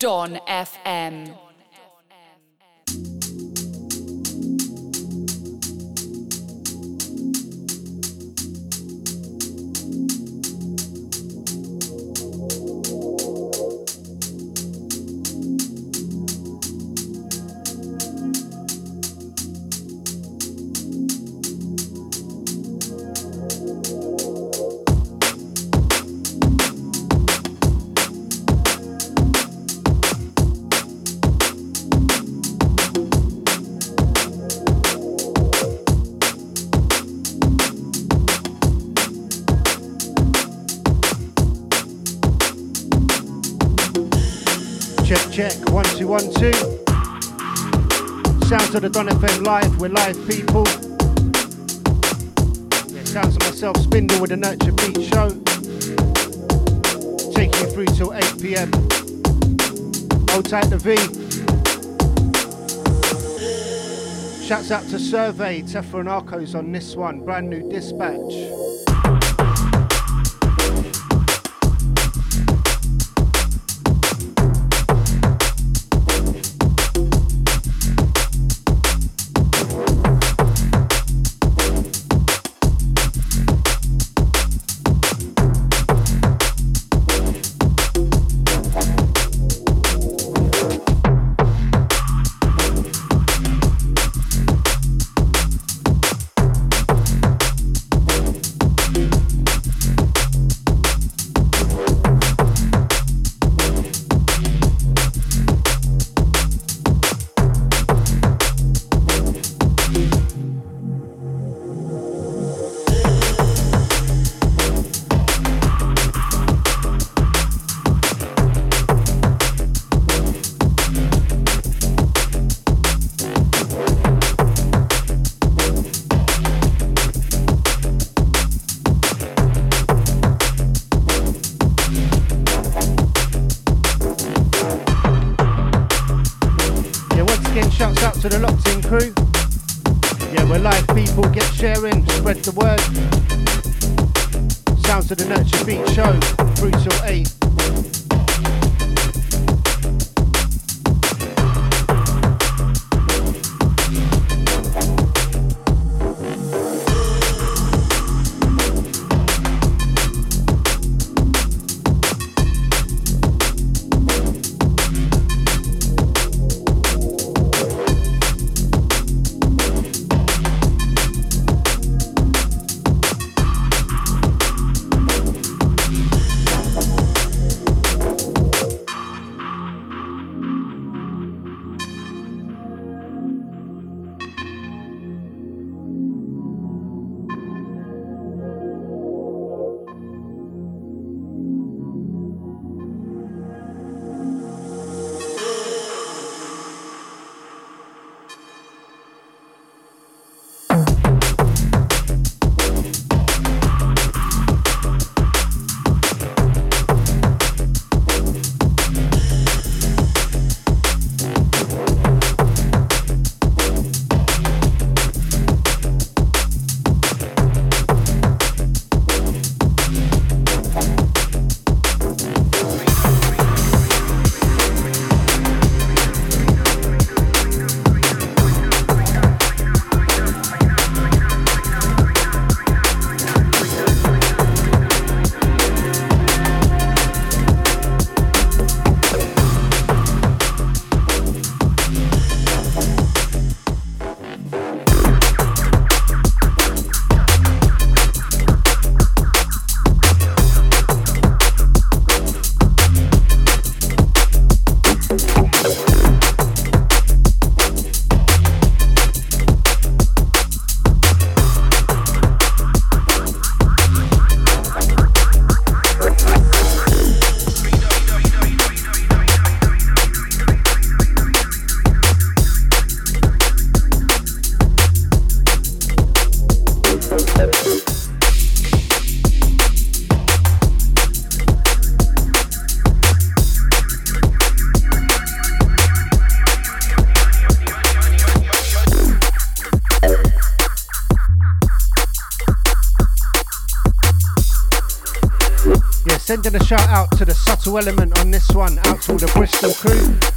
Don FM. One, two. Sounds of the Don FM live, we're live people. Yeah, sounds of myself, Spindall with the Nurture Beat Show. Taking you through till 8 pm. Hold tight the V. Shouts out to Survey, Tefa and Arcos on this one, brand new dispatch. Shout out to the subtle element on this one, out to all the Bristol crew.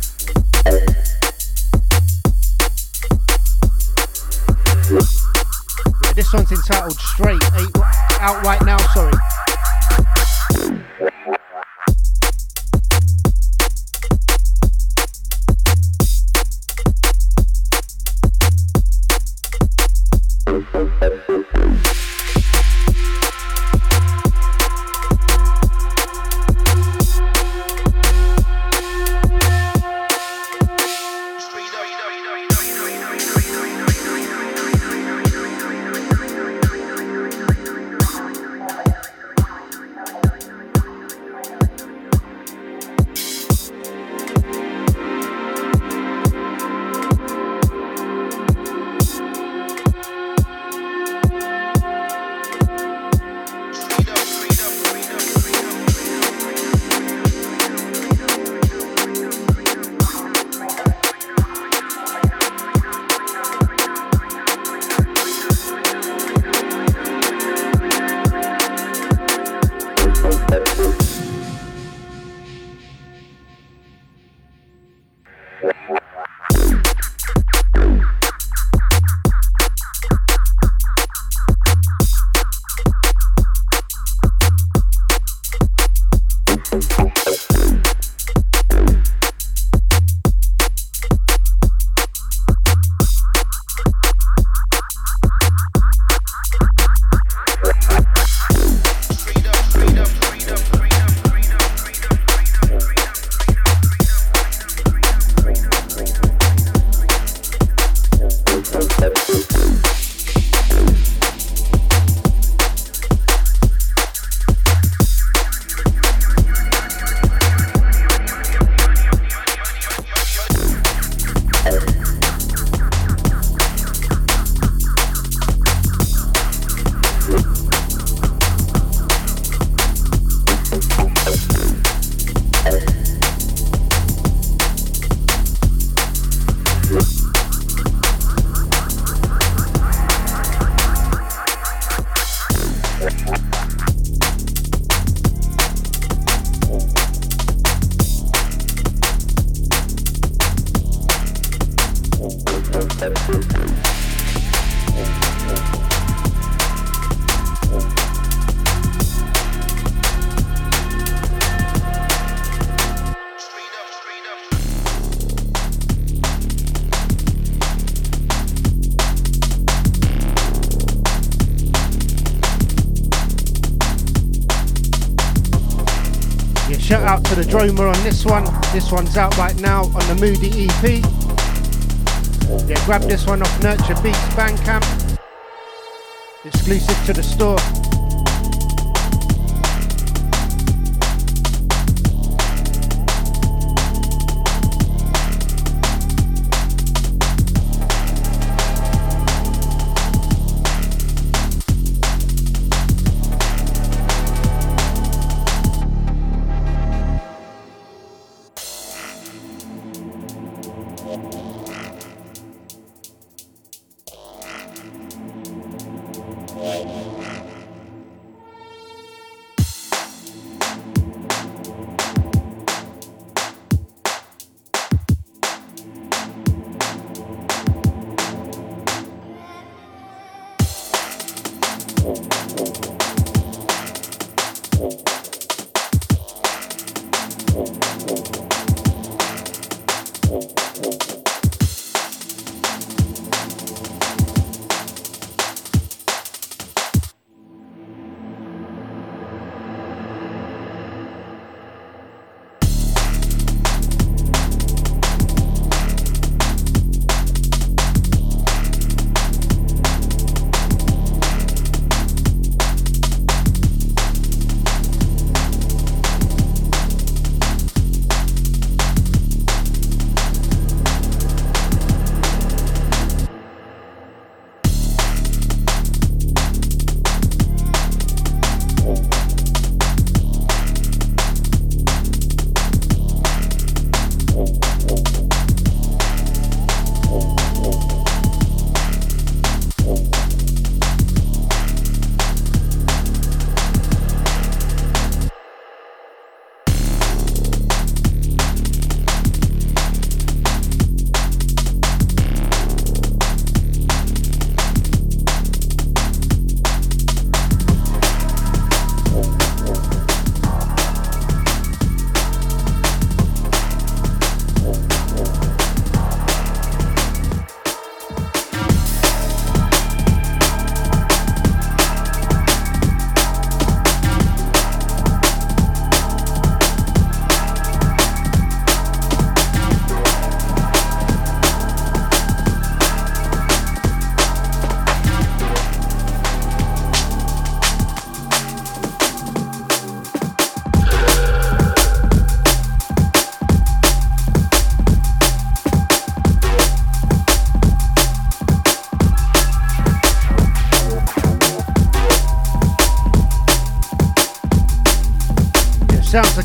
Droma on this one. This one's out right now on the Moody EP. Yeah, grab this one off Nurtured Beatz Bandcamp. Exclusive to the store.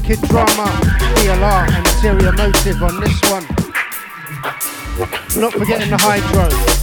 Kid Drama, DLR, and Interior Motive on this one. Not forgetting the Hydro.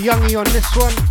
Youngie on this one.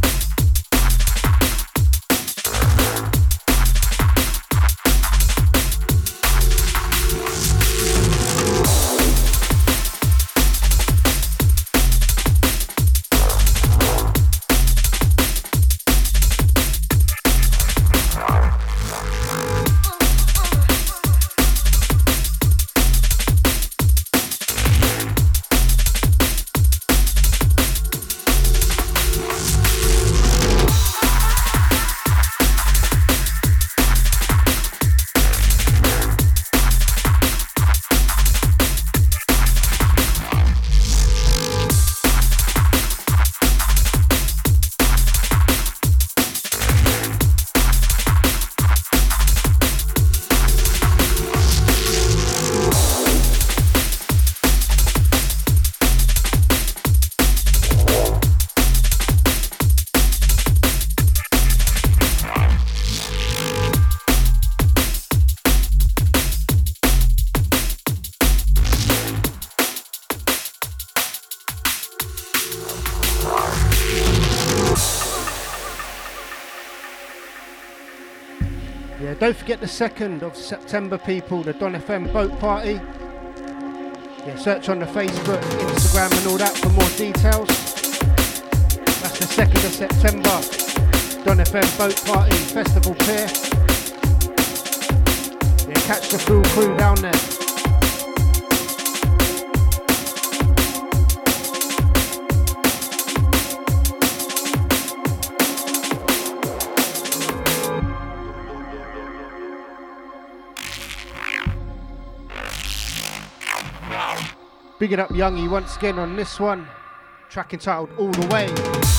Don't forget the 2nd of September, people, the Don FM boat party. Yeah, search on the Facebook, Instagram, and all that for more details. That's the 2nd of September, Don FM boat party, festival pier. Yeah, catch the full crew down there. Big it up Youngie once again on this one. Track entitled All the Way.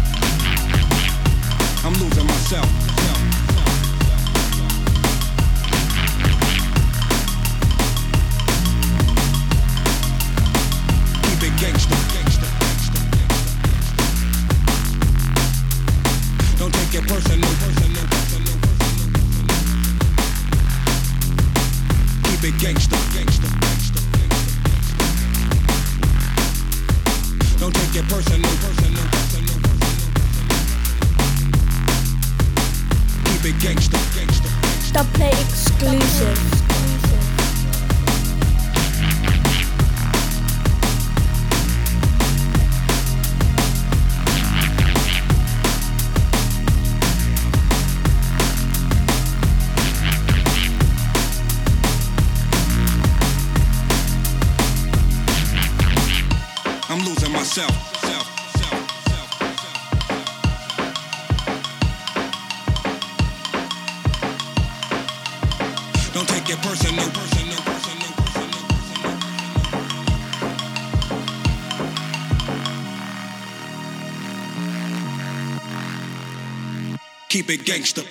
gangster. gangster.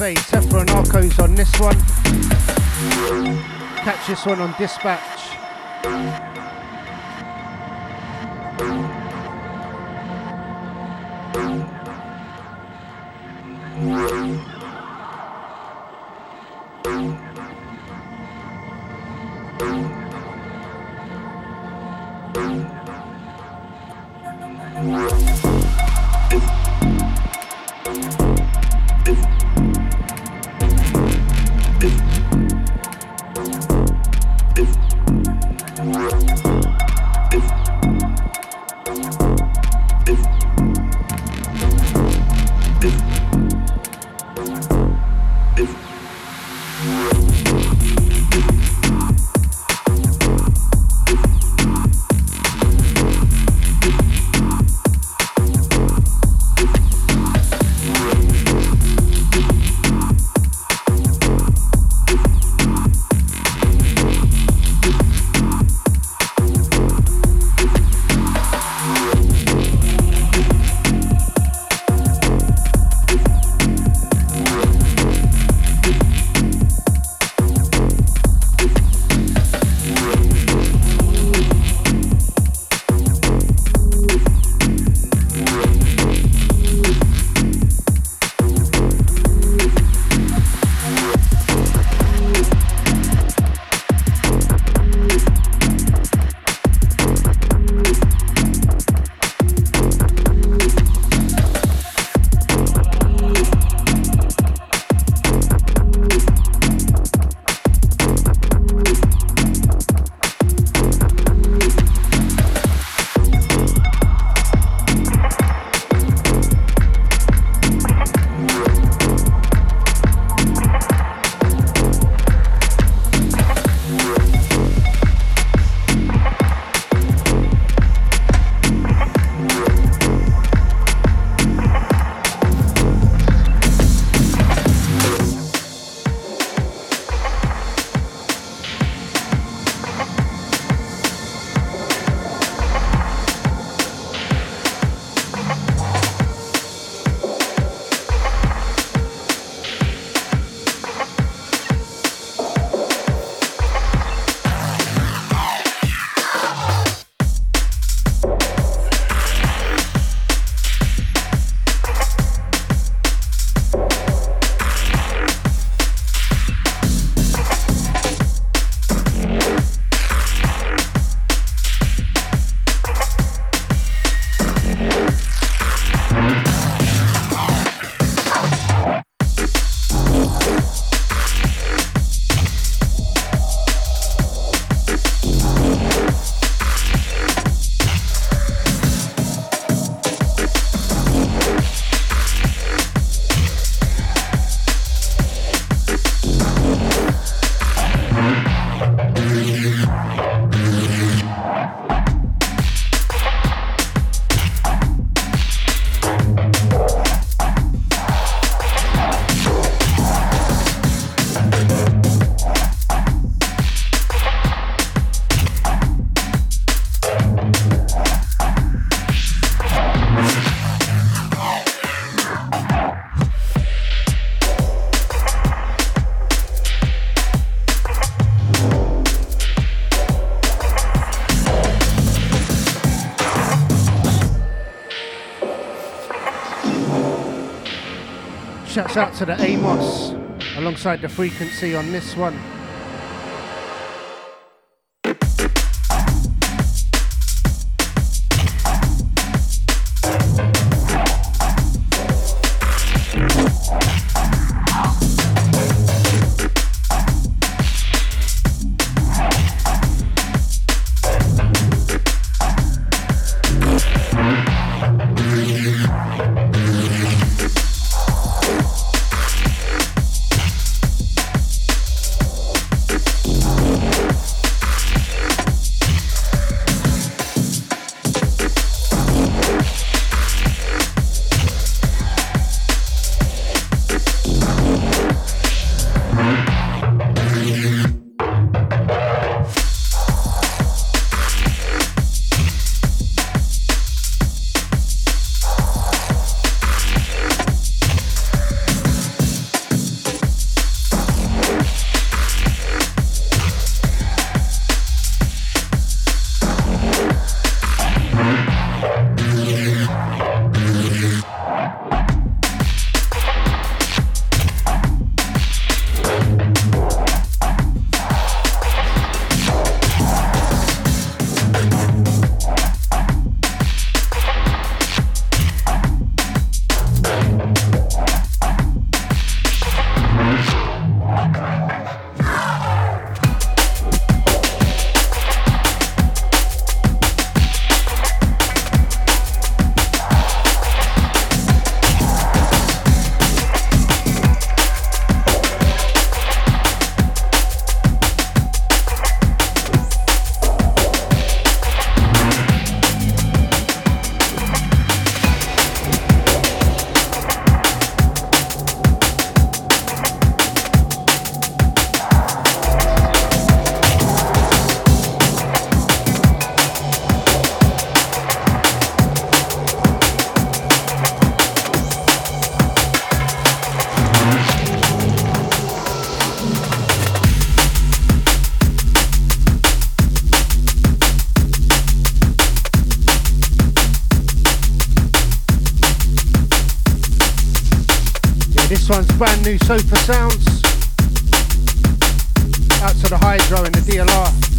Survey. Tefra and Arco's on this one. Catch this one on dispatch. Out to the Amos alongside the frequency on this one. New Sofa Sounds. Out to the Hydro and the DLR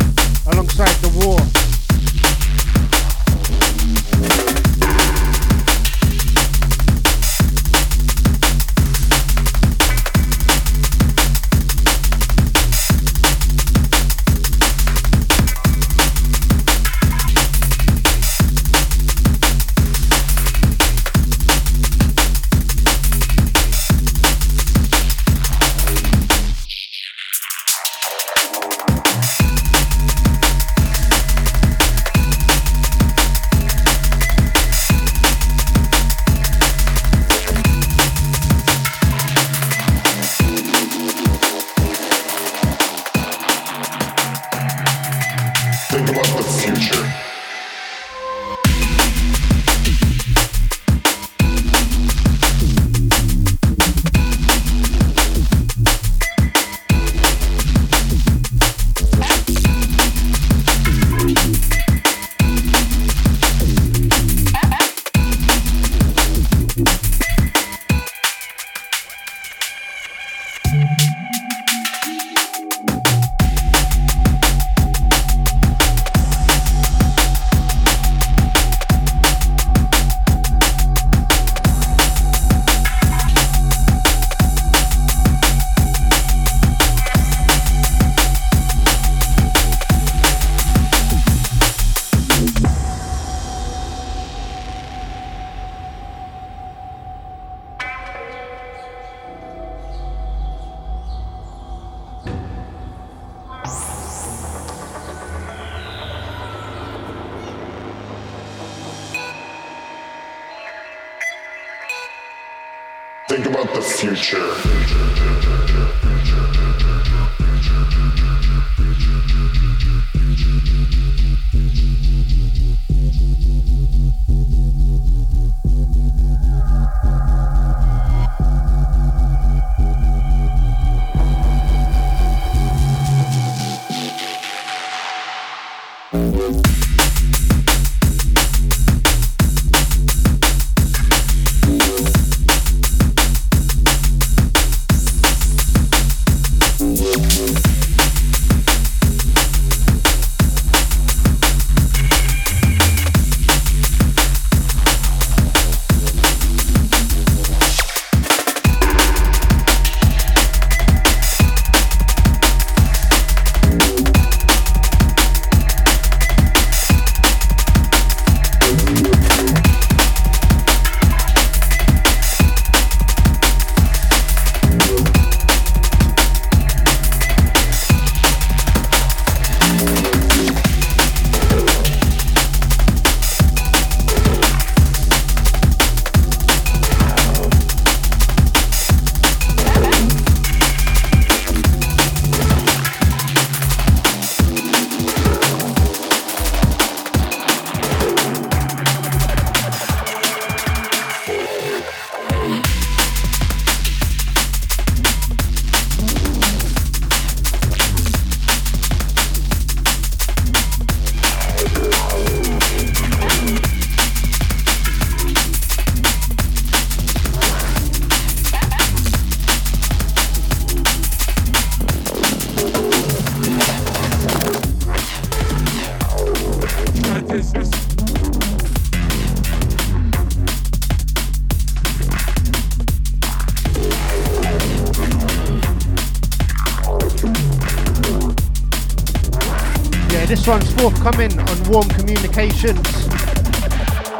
forthcoming on Warm Communications.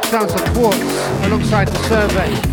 Sounds of Quartz alongside the survey.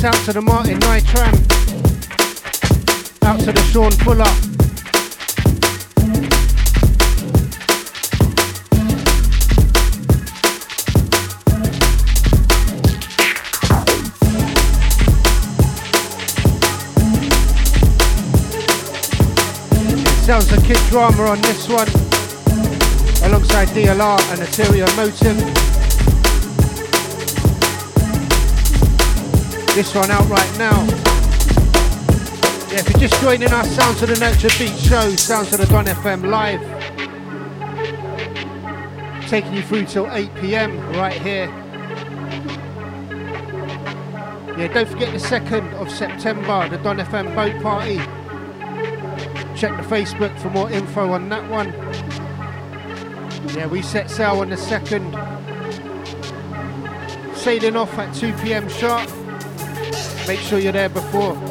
Shouts out to the Martin Nitram. Out to the Sean Fuller. Sounds of Kid Drama on this one, alongside DLR and Ethereal Motive. This one out right now. Yeah, if you're just joining us, Sounds of the Nurtured Beatz Show, Sounds of the Don FM live. Taking you through till 8 pm right here. Yeah, don't forget the 2nd of September, the Don FM boat party. Check the Facebook for more info on that one. Yeah, we set sail on the second. Sailing off at 2 pm sharp. Make sure you're there before.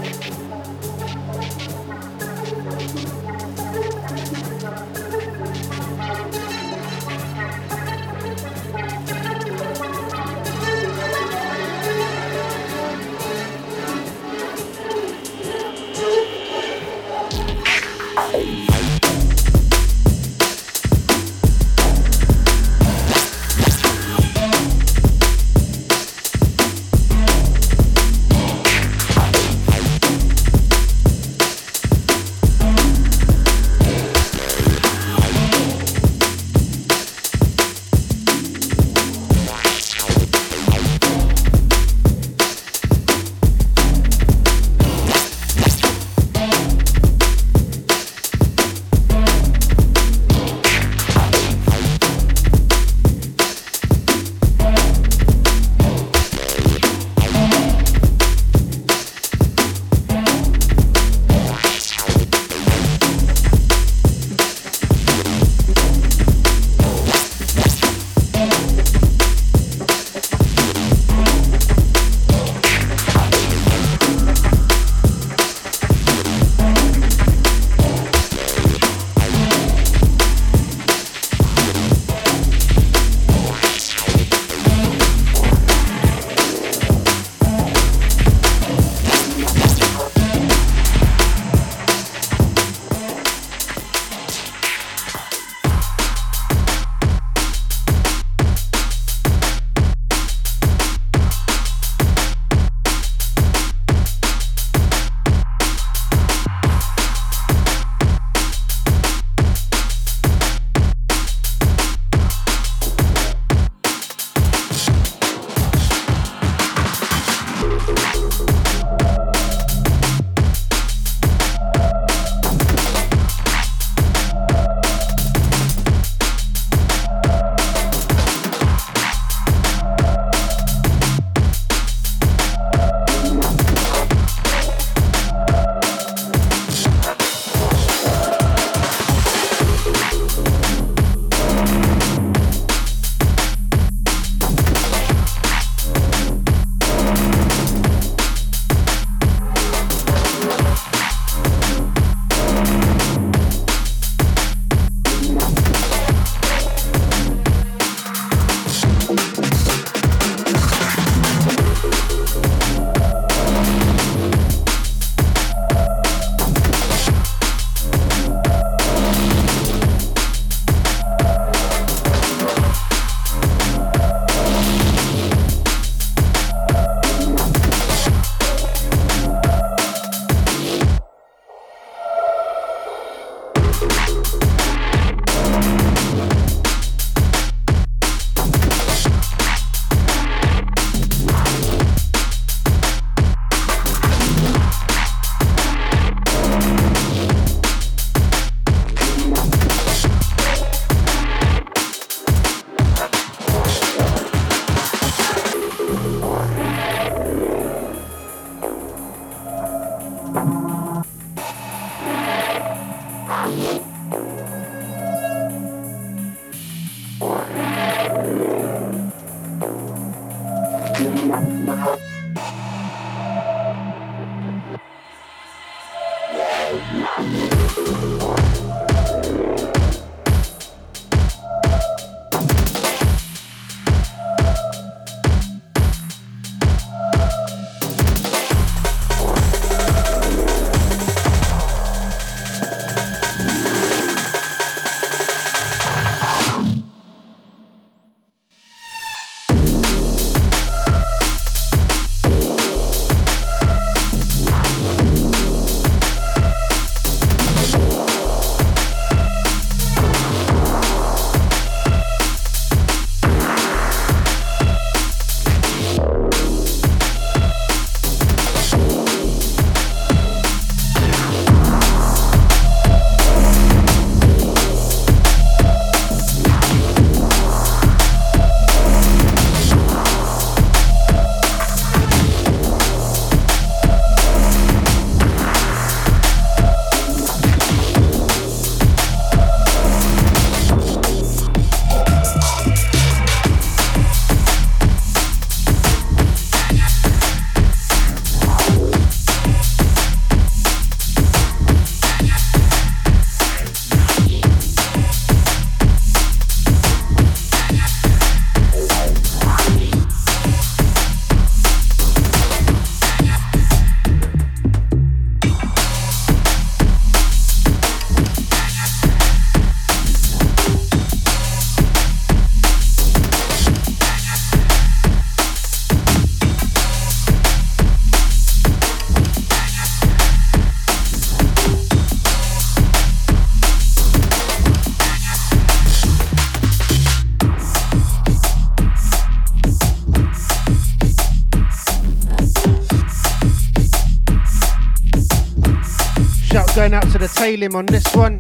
The Talim on this one.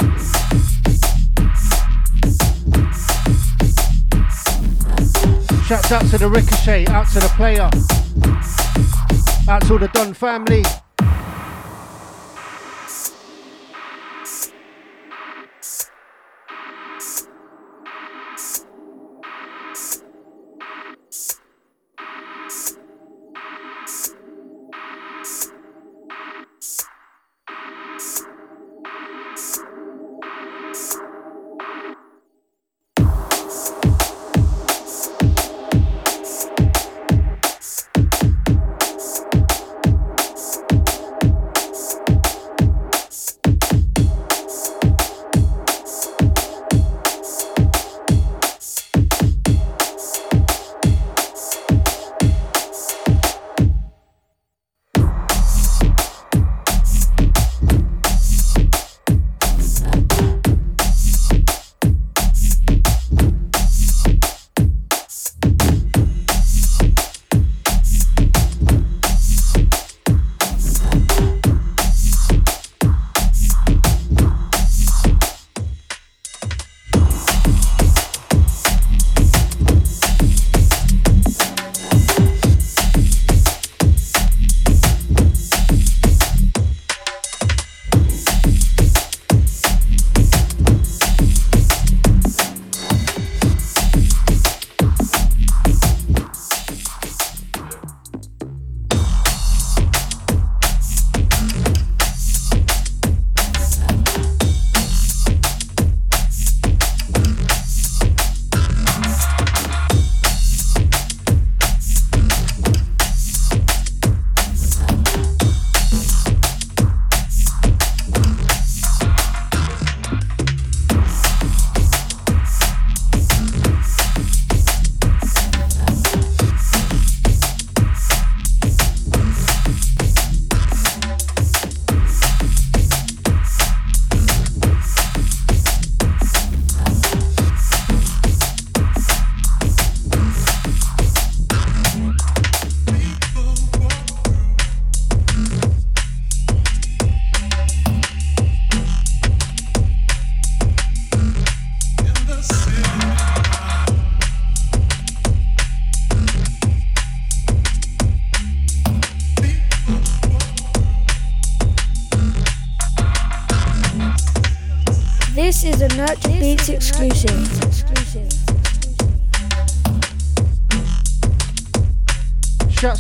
Shouts out to the Ricochet, out to the Playa, out to the Don family.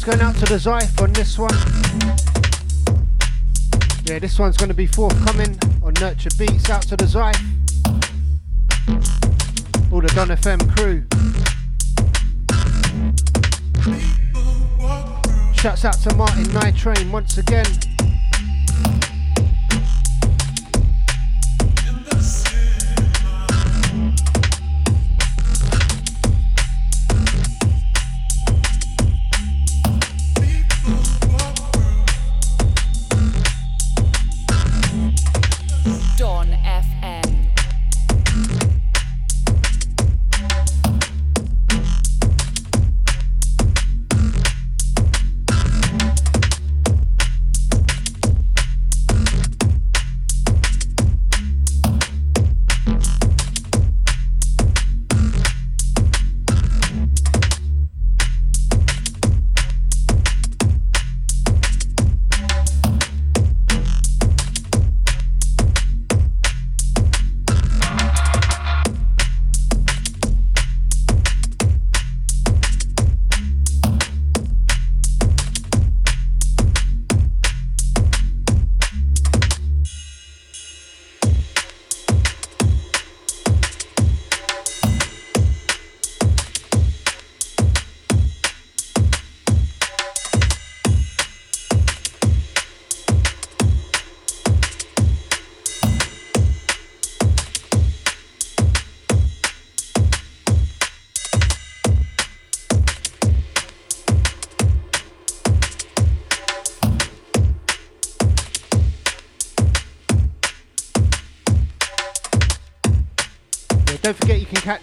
The Xyth on this one. Yeah, this one's going to be forthcoming on Nurtured Beatz. Out to the Xyth. All the Don FM crew. Shouts out to Martin Night Train once again.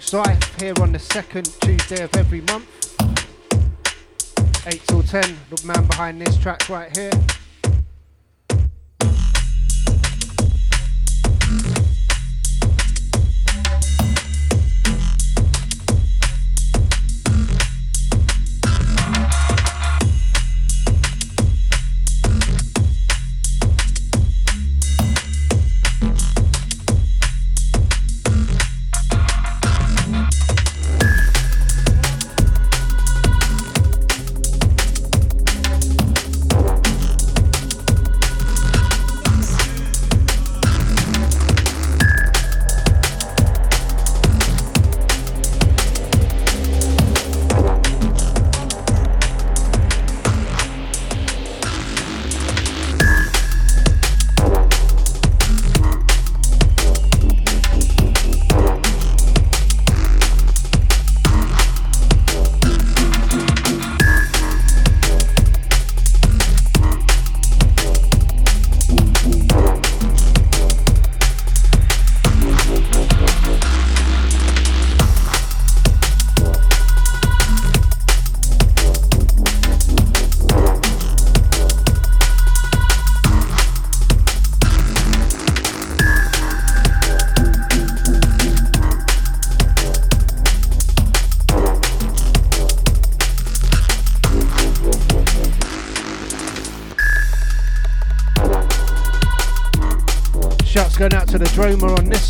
Xyth here on the second Tuesday of every month. 8 till 10, the man behind this track right here.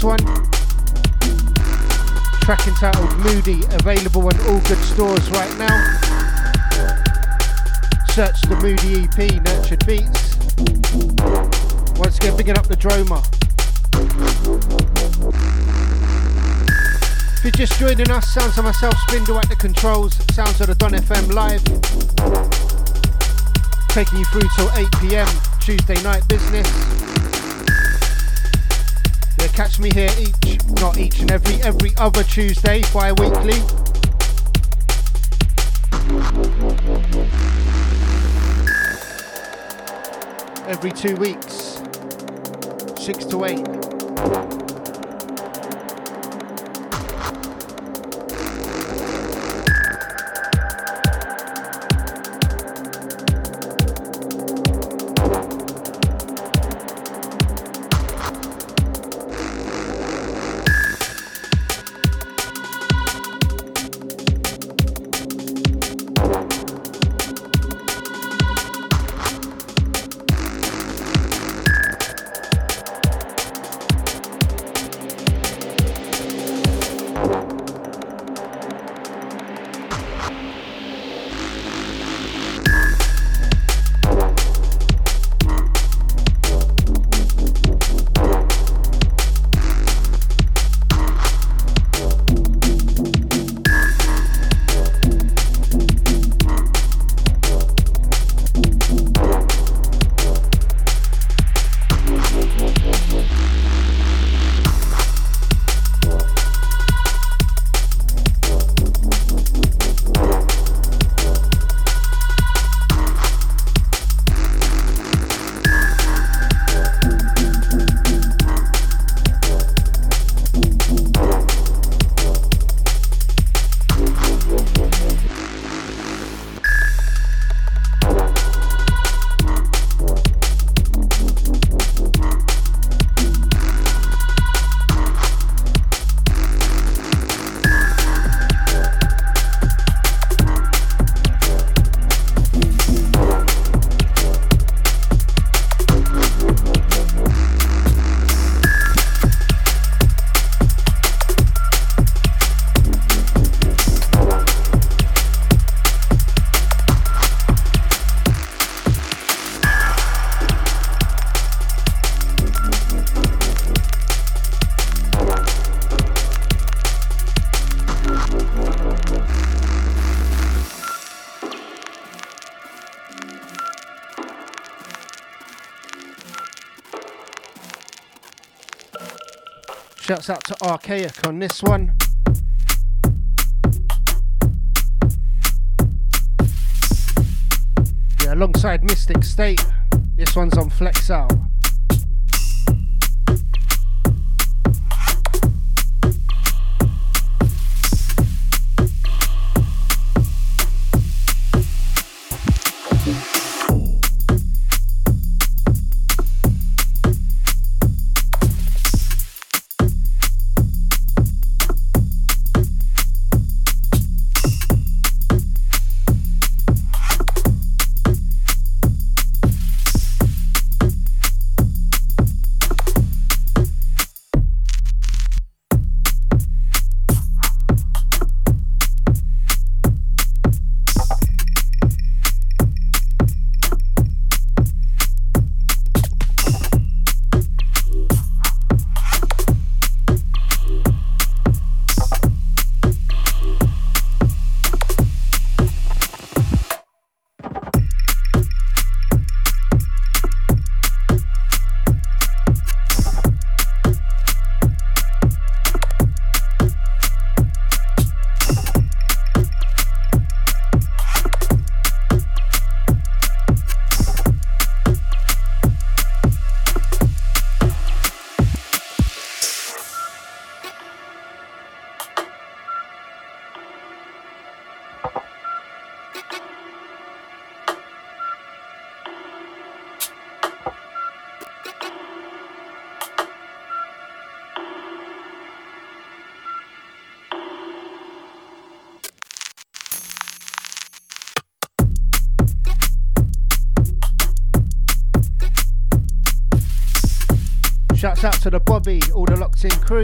One. Track entitled Moody, available on all good stores right now. Search the Moody EP, Nurtured Beatz. Once again, picking up the Droma. If you're just joining us, sounds of myself, Spindall at the controls, sounds of the Don FM live. Taking you through till 8 pm, Tuesday night business. Catch me here each, not each and every, every other Tuesday, bi weekly. Every two weeks, 6 to 8. Shouts out to Archaic on this one. Yeah, alongside Mystic State. This one's on Flex Out. Shouts out to the Bobby, all the locked in crew,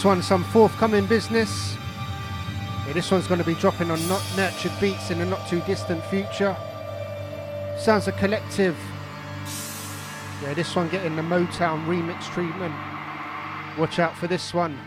This one's some forthcoming business. Yeah, this one's going to be dropping on not Nurtured Beatz in the not too distant future. Sounds a collective. Yeah, this one getting the Motown remix treatment. Watch out for this one.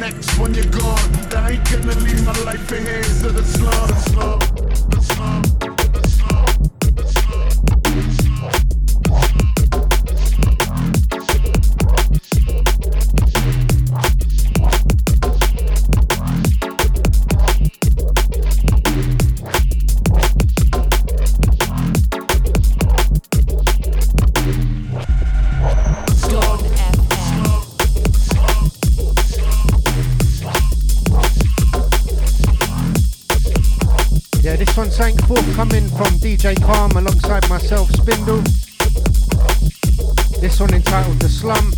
next when you're gone. I ain't gonna leave my life in hands of the slums. DJ Calm alongside myself, Spindall. This one entitled The Slum.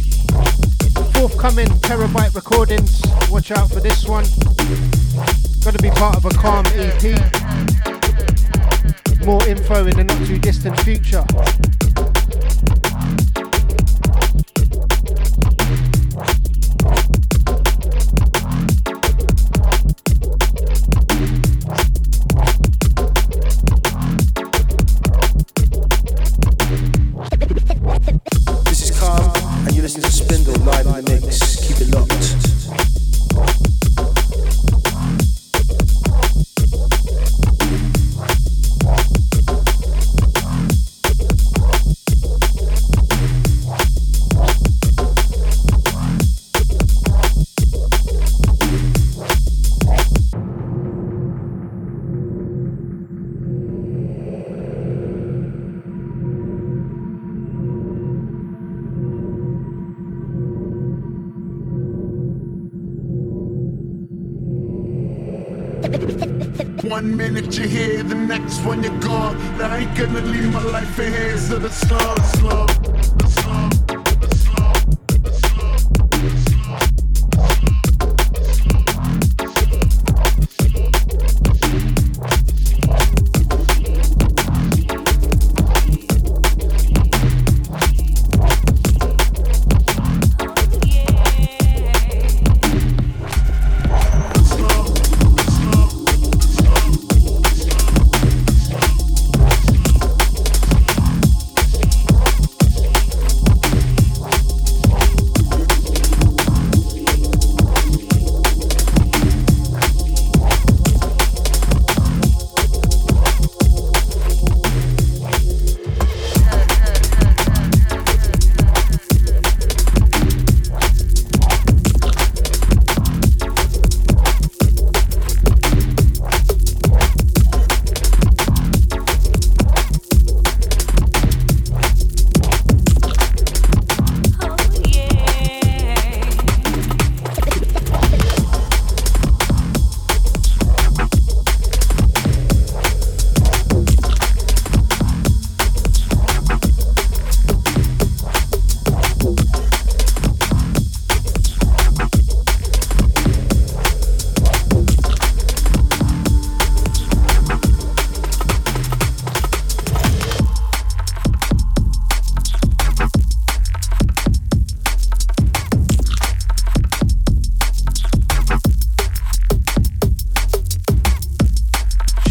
Forthcoming Terabyte Recordings. Watch out for this one. Gonna be part of a Calm EP. More info in the not too distant future.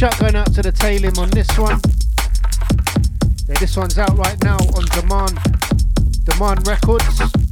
To the Talim on this one. Yeah, this one's out right now on Demand, Demand Records.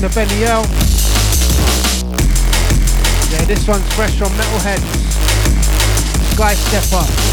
The Benny L. Yeah, this one's fresh from Metalheadz. Sky Stepper.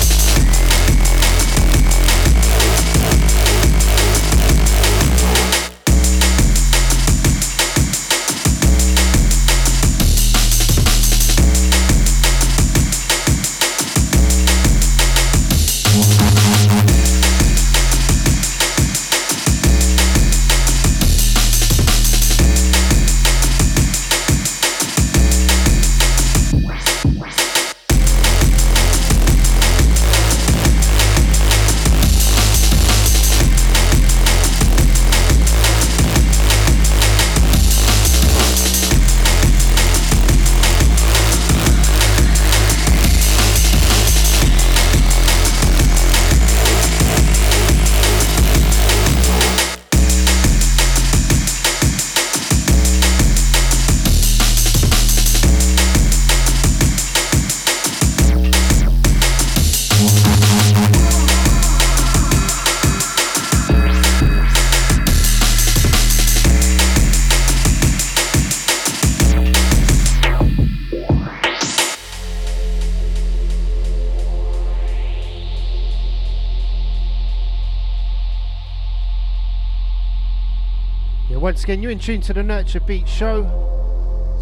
Once again, you're in tune to the Nurtured Beatz Show.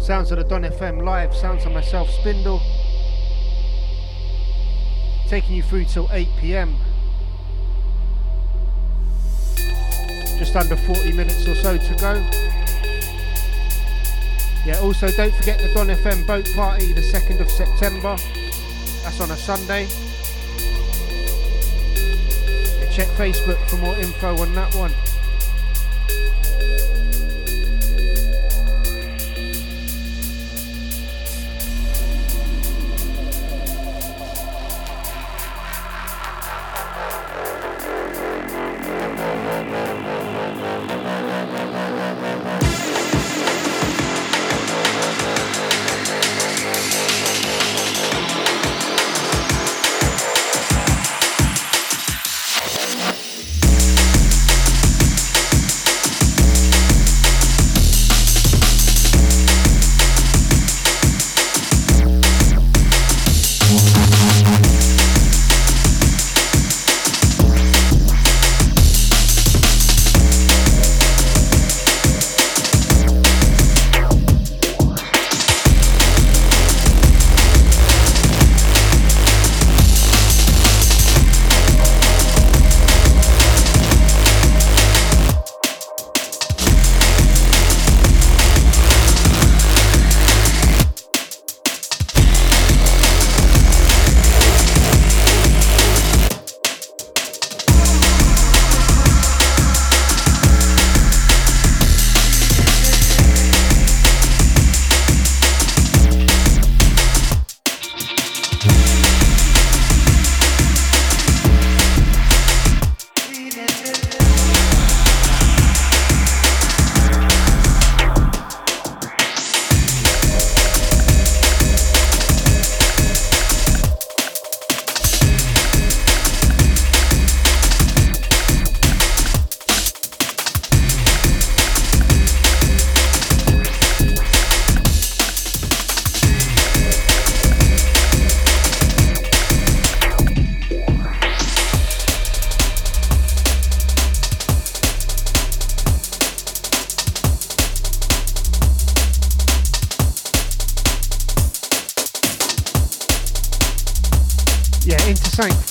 Sounds of the Don FM live, sounds of myself, Spindall. Taking you through till 8 pm. Just under 40 minutes or so to go. Yeah, also don't forget the Don FM boat party the 2nd of September. That's on a Sunday. Yeah, check Facebook for more info on that one.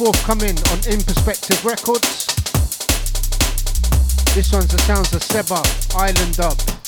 Forthcoming on Inperspective Records. This one's the sounds of Seba, Island Dub.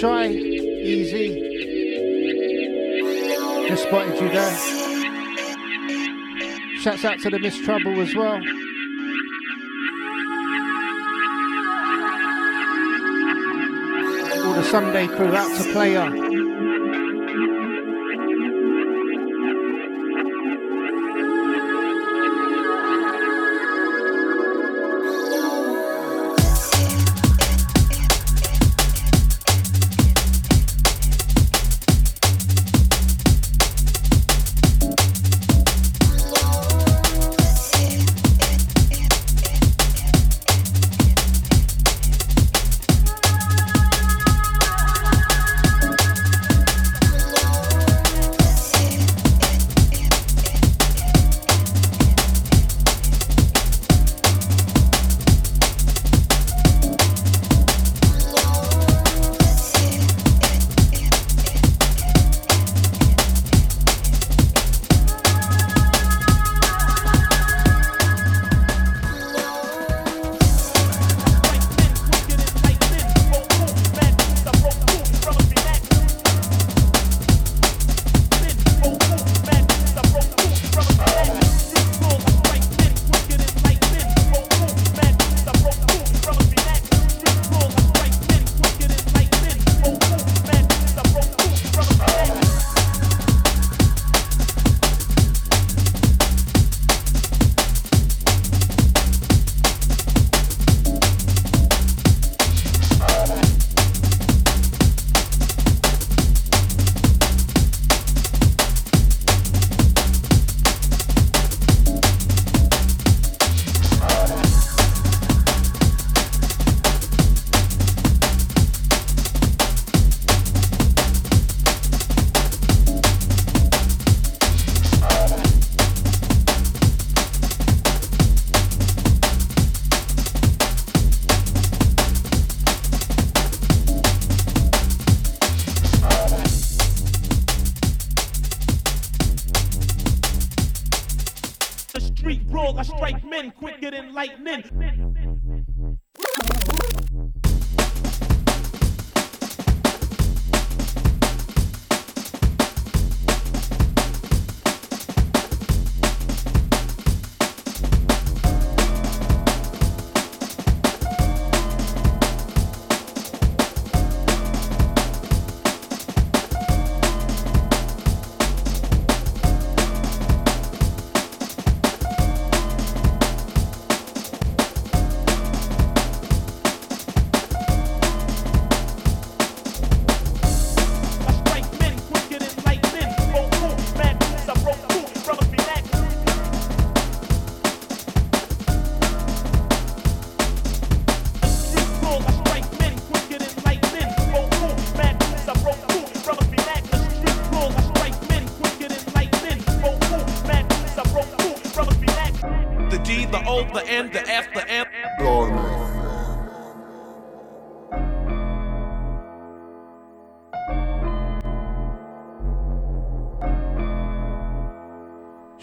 Shy, easy. Just spotted you there. Shouts out to the Miss Trouble as well. All the Sunday crew out to play on.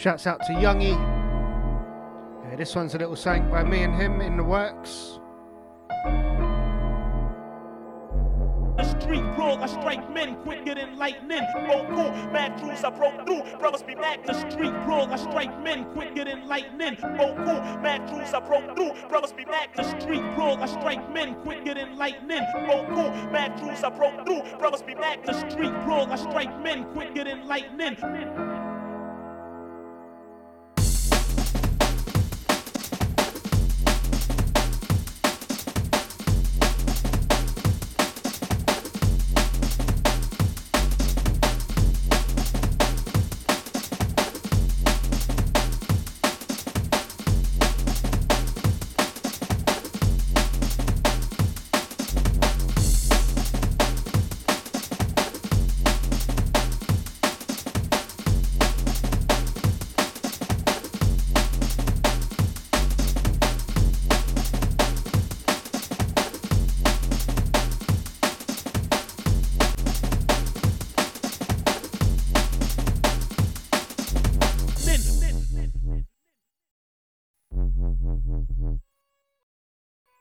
Shouts out to Youngie. Yeah, this one's a little sang by me and him in the works. street roll. I strike men quicker than lightning. Roll cool, mad crews I broke through. Brothers be back the street roll. I strike men quicker than lightning. Roll cool, mad crews I broke through. Brothers be back the street. I strike men quicker than lightning. Roll cool, mad crews I broke through. Brothers be back the street roll. I strike men quicker than lightning.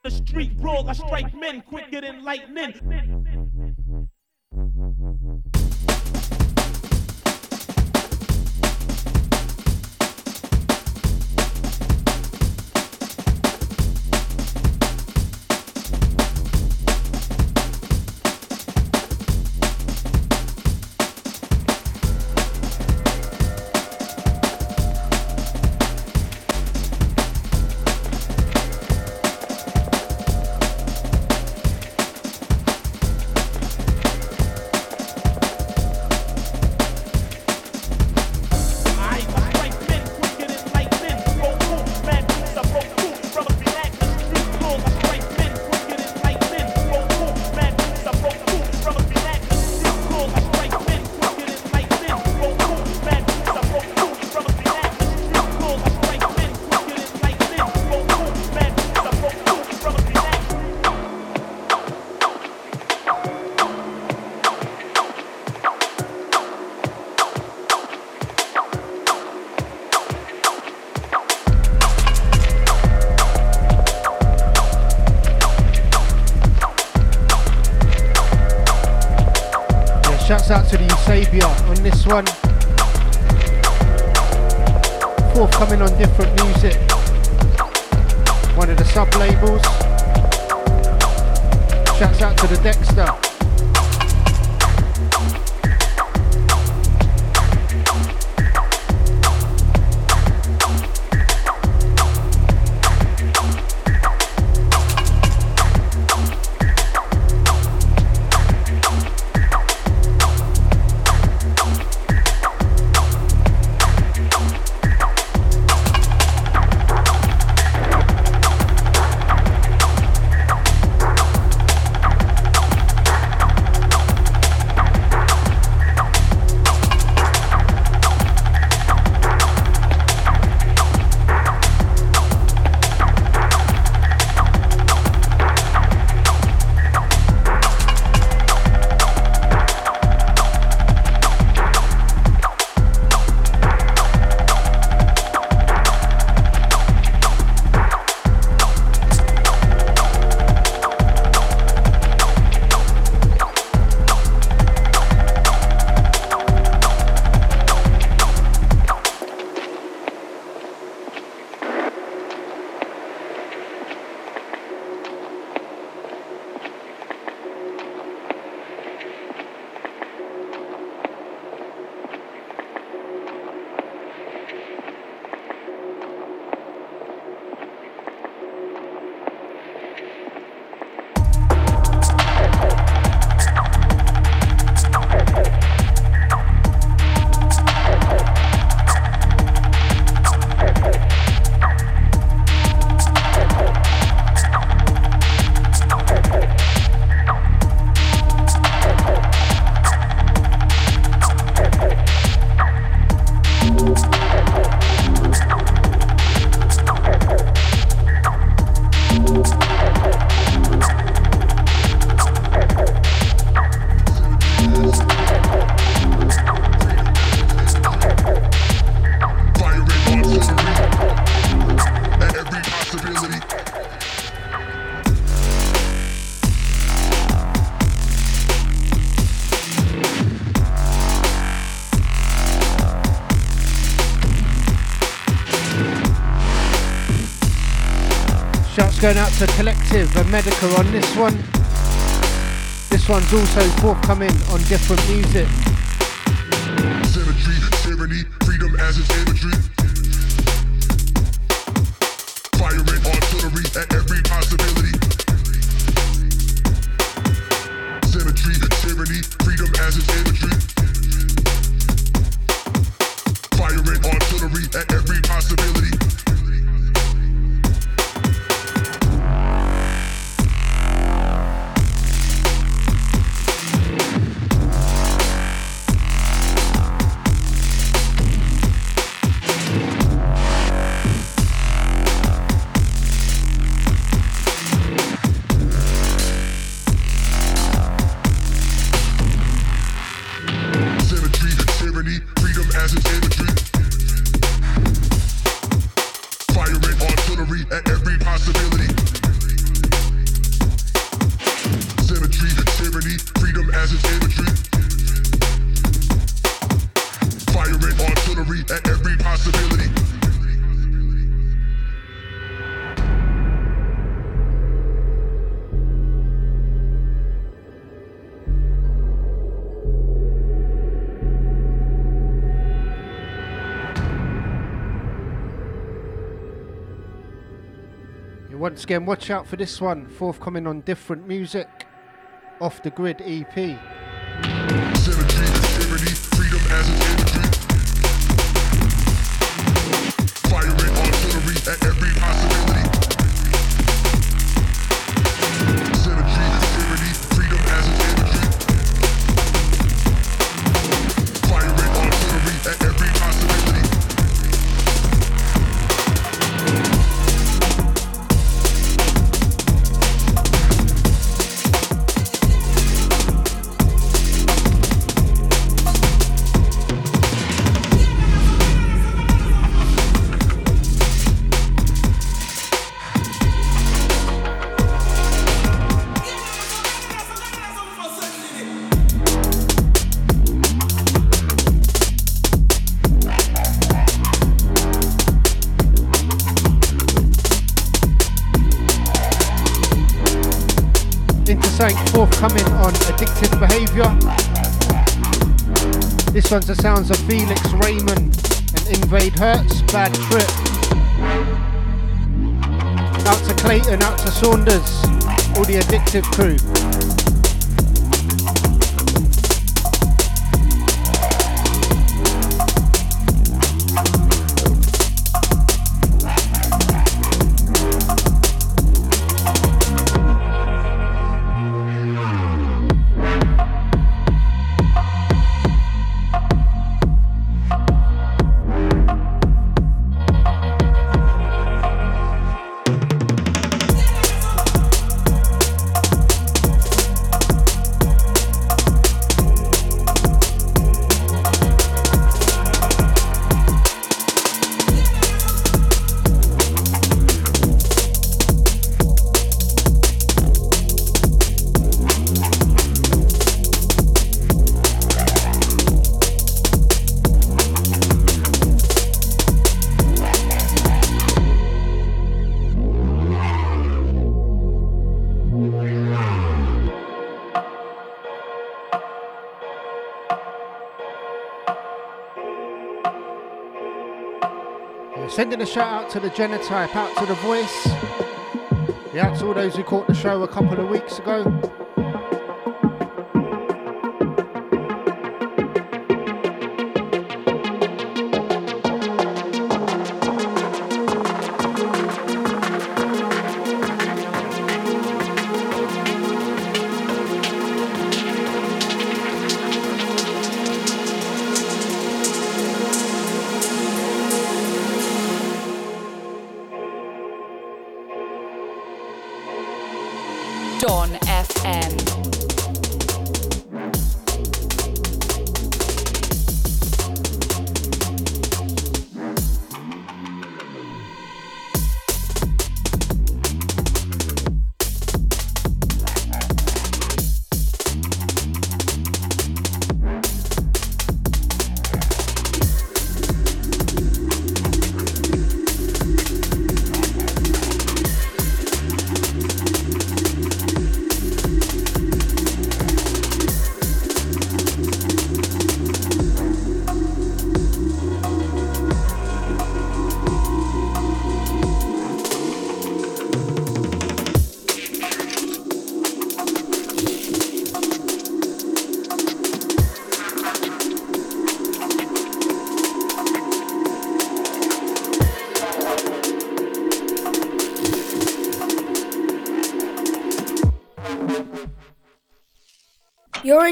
The street brawl, I strike men quicker than lightning. Going out to Collective and Medica on this one. This one's also forthcoming on different music. Again, watch out for this one, forthcoming on different music. Off the grid EP. The sounds of Felix Raymond and Invade Hertz, Bad Trip. Out to Clayton, out to Saunders, all the addictive crew. To the genotype, out to the voice. Yeah, to all those who caught the show a couple of weeks ago.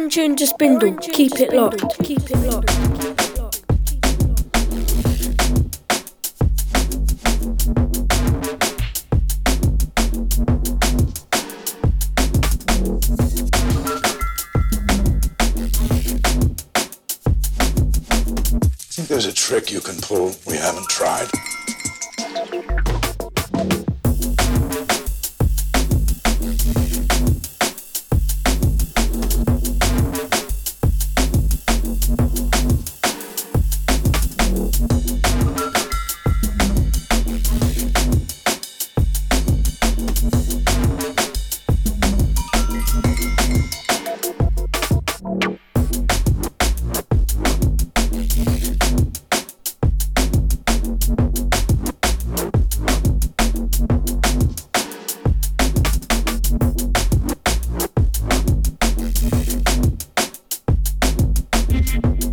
Tune to Spindall. Keep it locked. Keep it you.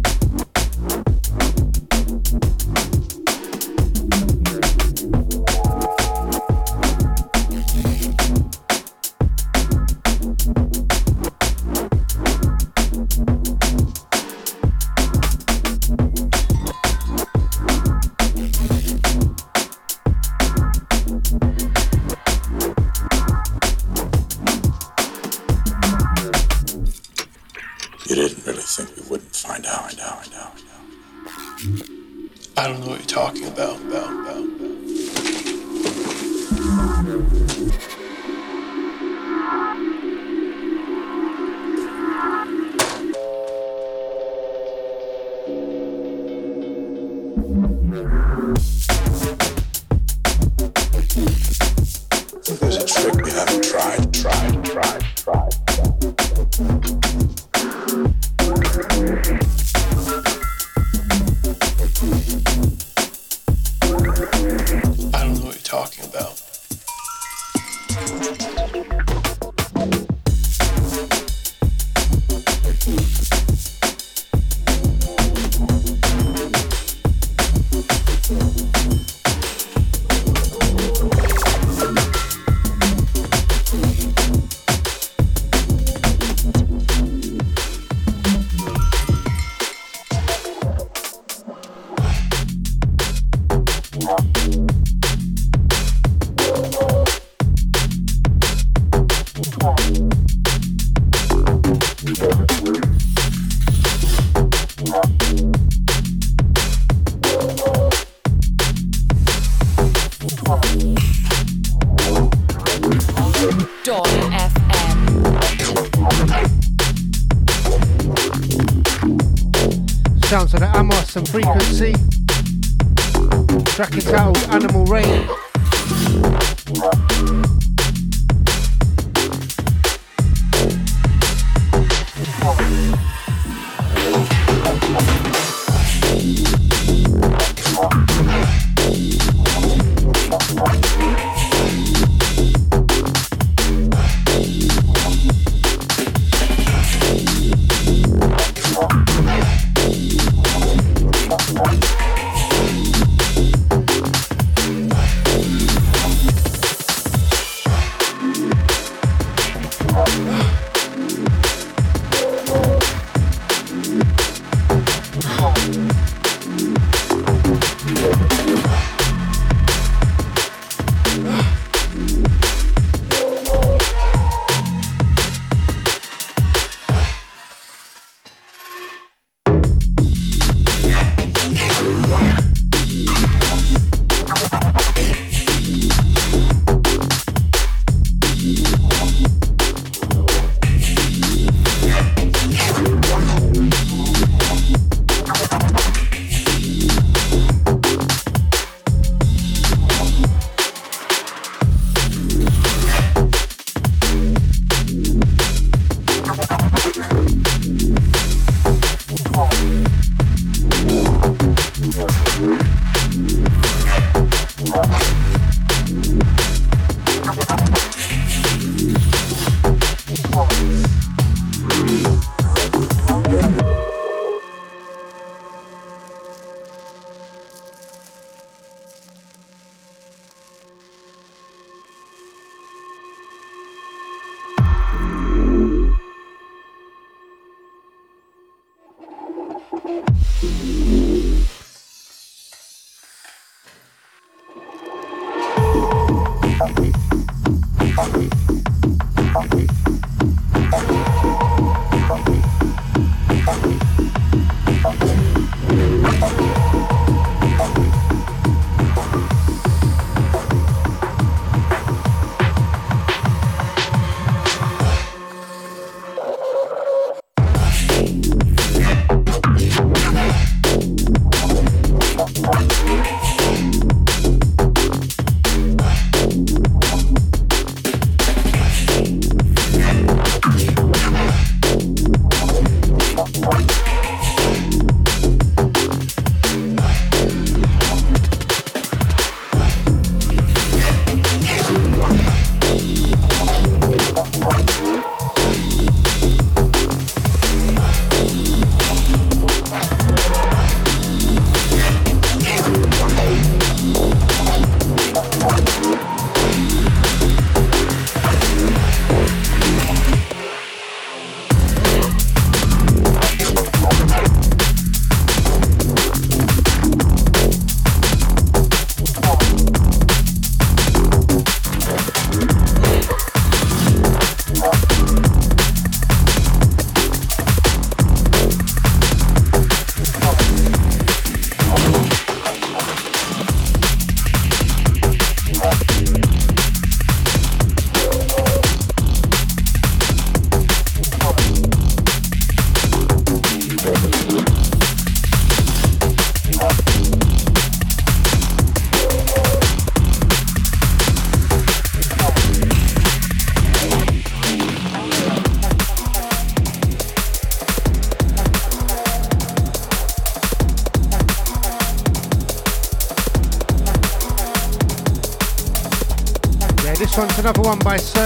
Another one by Survey,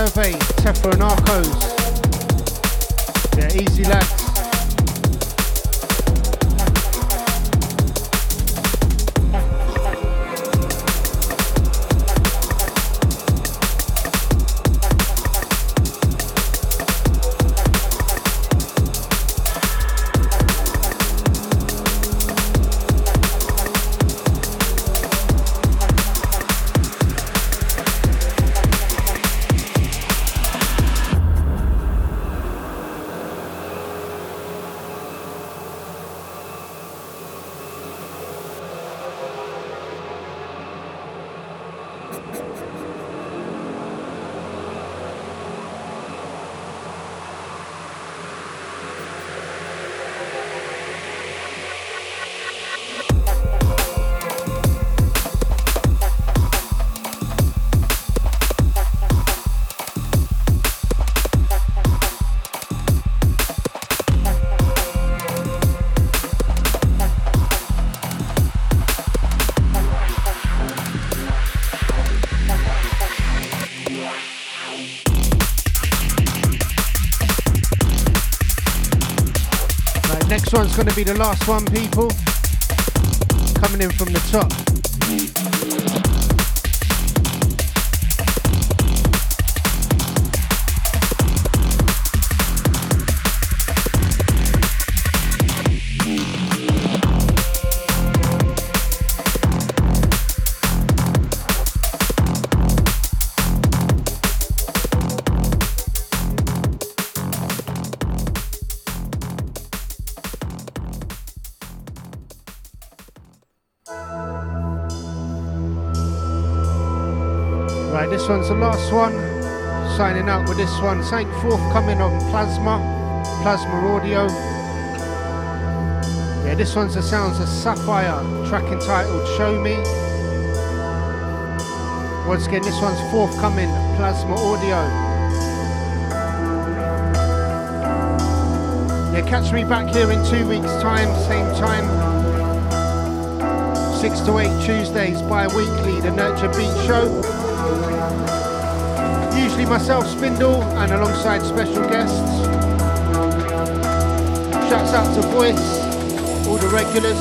going to be the last one, people. Coming in from the top. One's the last one. Signing out with this one. Something forthcoming on Plasma, Plasma Audio. Yeah, this one's the sounds of Sapphire, track entitled Show Me. Once again, this one's forthcoming, Plasma Audio. Yeah, catch me back here in two weeks' time, same time. 6 to 8 Tuesdays bi weekly, the Nurtured Beatz Show. Usually myself, Spindall, and alongside special guests. Shouts out to Voice, all the regulars.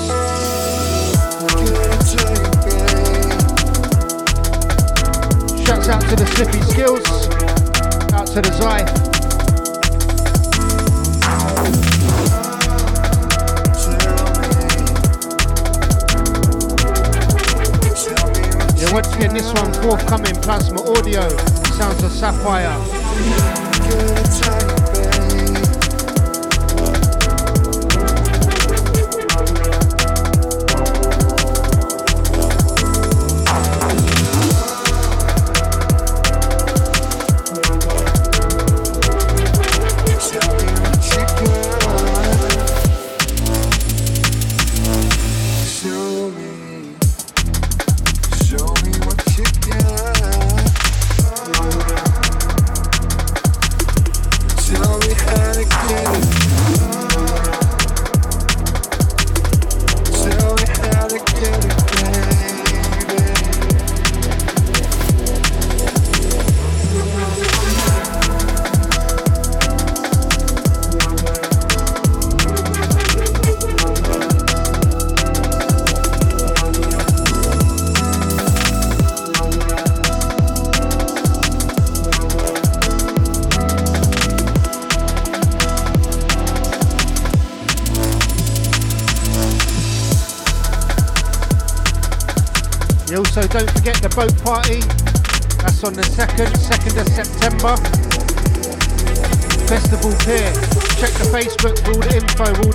Shouts out to the Slippy Skills, out to the. Yeah, once again, this one forthcoming Plasma Audio, sounds of Sapphire. On the 2nd, 2nd of September. Festival Pier. Check the Facebook for all the info,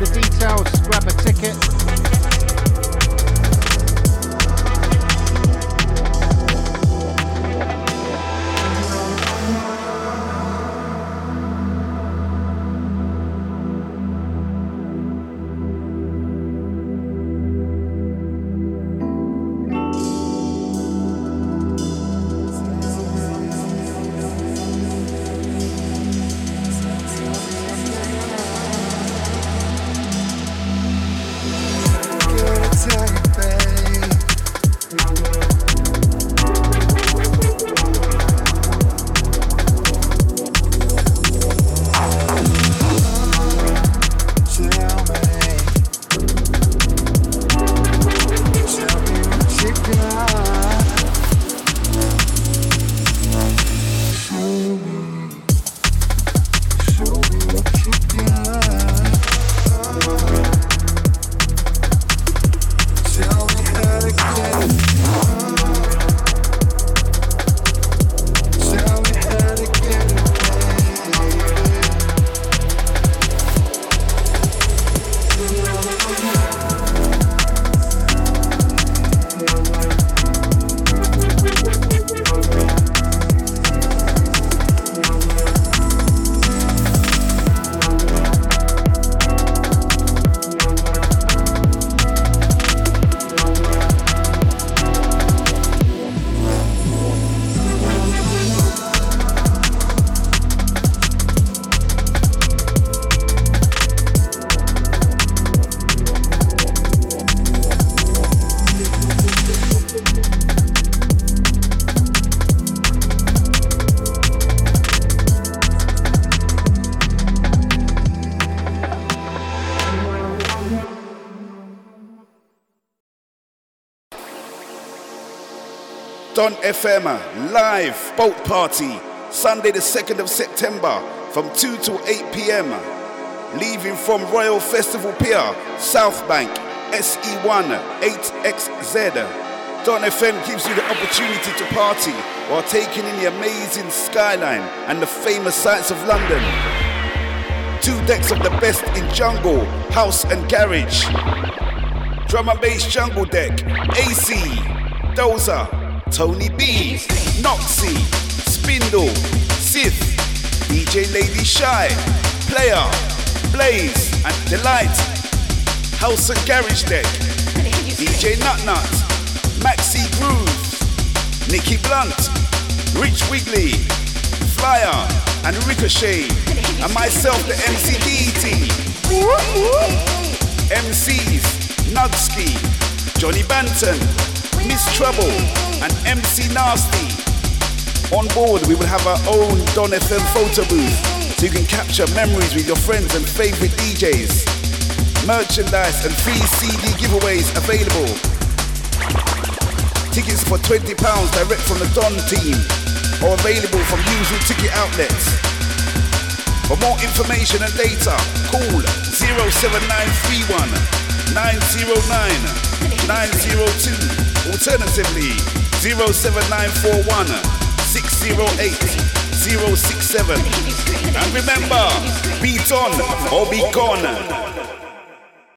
Don FM live boat party, Sunday the 2nd of September from 2 to 8 p.m. Leaving from Royal Festival Pier, South Bank, E SE1 8XZ. Don FM gives you the opportunity to party while taking in the amazing skyline and the famous sights of London. Two decks of the best in jungle, house, and garage. Drum and bass jungle deck, Acee, Dozer, Tony B, Noksey, Spindall, Xyth, DJ Lady Shy, Playa, Blaze, and Delight. House and garage deck, DJ Nutnut, Nut, Maxi Groove, Nicky Blunt, Rich Wigley, Flyer, and Ricochet, and myself, the MC DT. MCs, Nugski, Jonney Banton, Miss Trouble, and MC Nasty. On board, we will have our own Don FM photo booth so you can capture memories with your friends and favorite DJs. Merchandise and free CD giveaways available. Tickets for £20 direct from the Don team or available from usual ticket outlets. For more information and data, call 07931 909 902. Alternatively, 07941 608 067. And remember, beat on or be gone.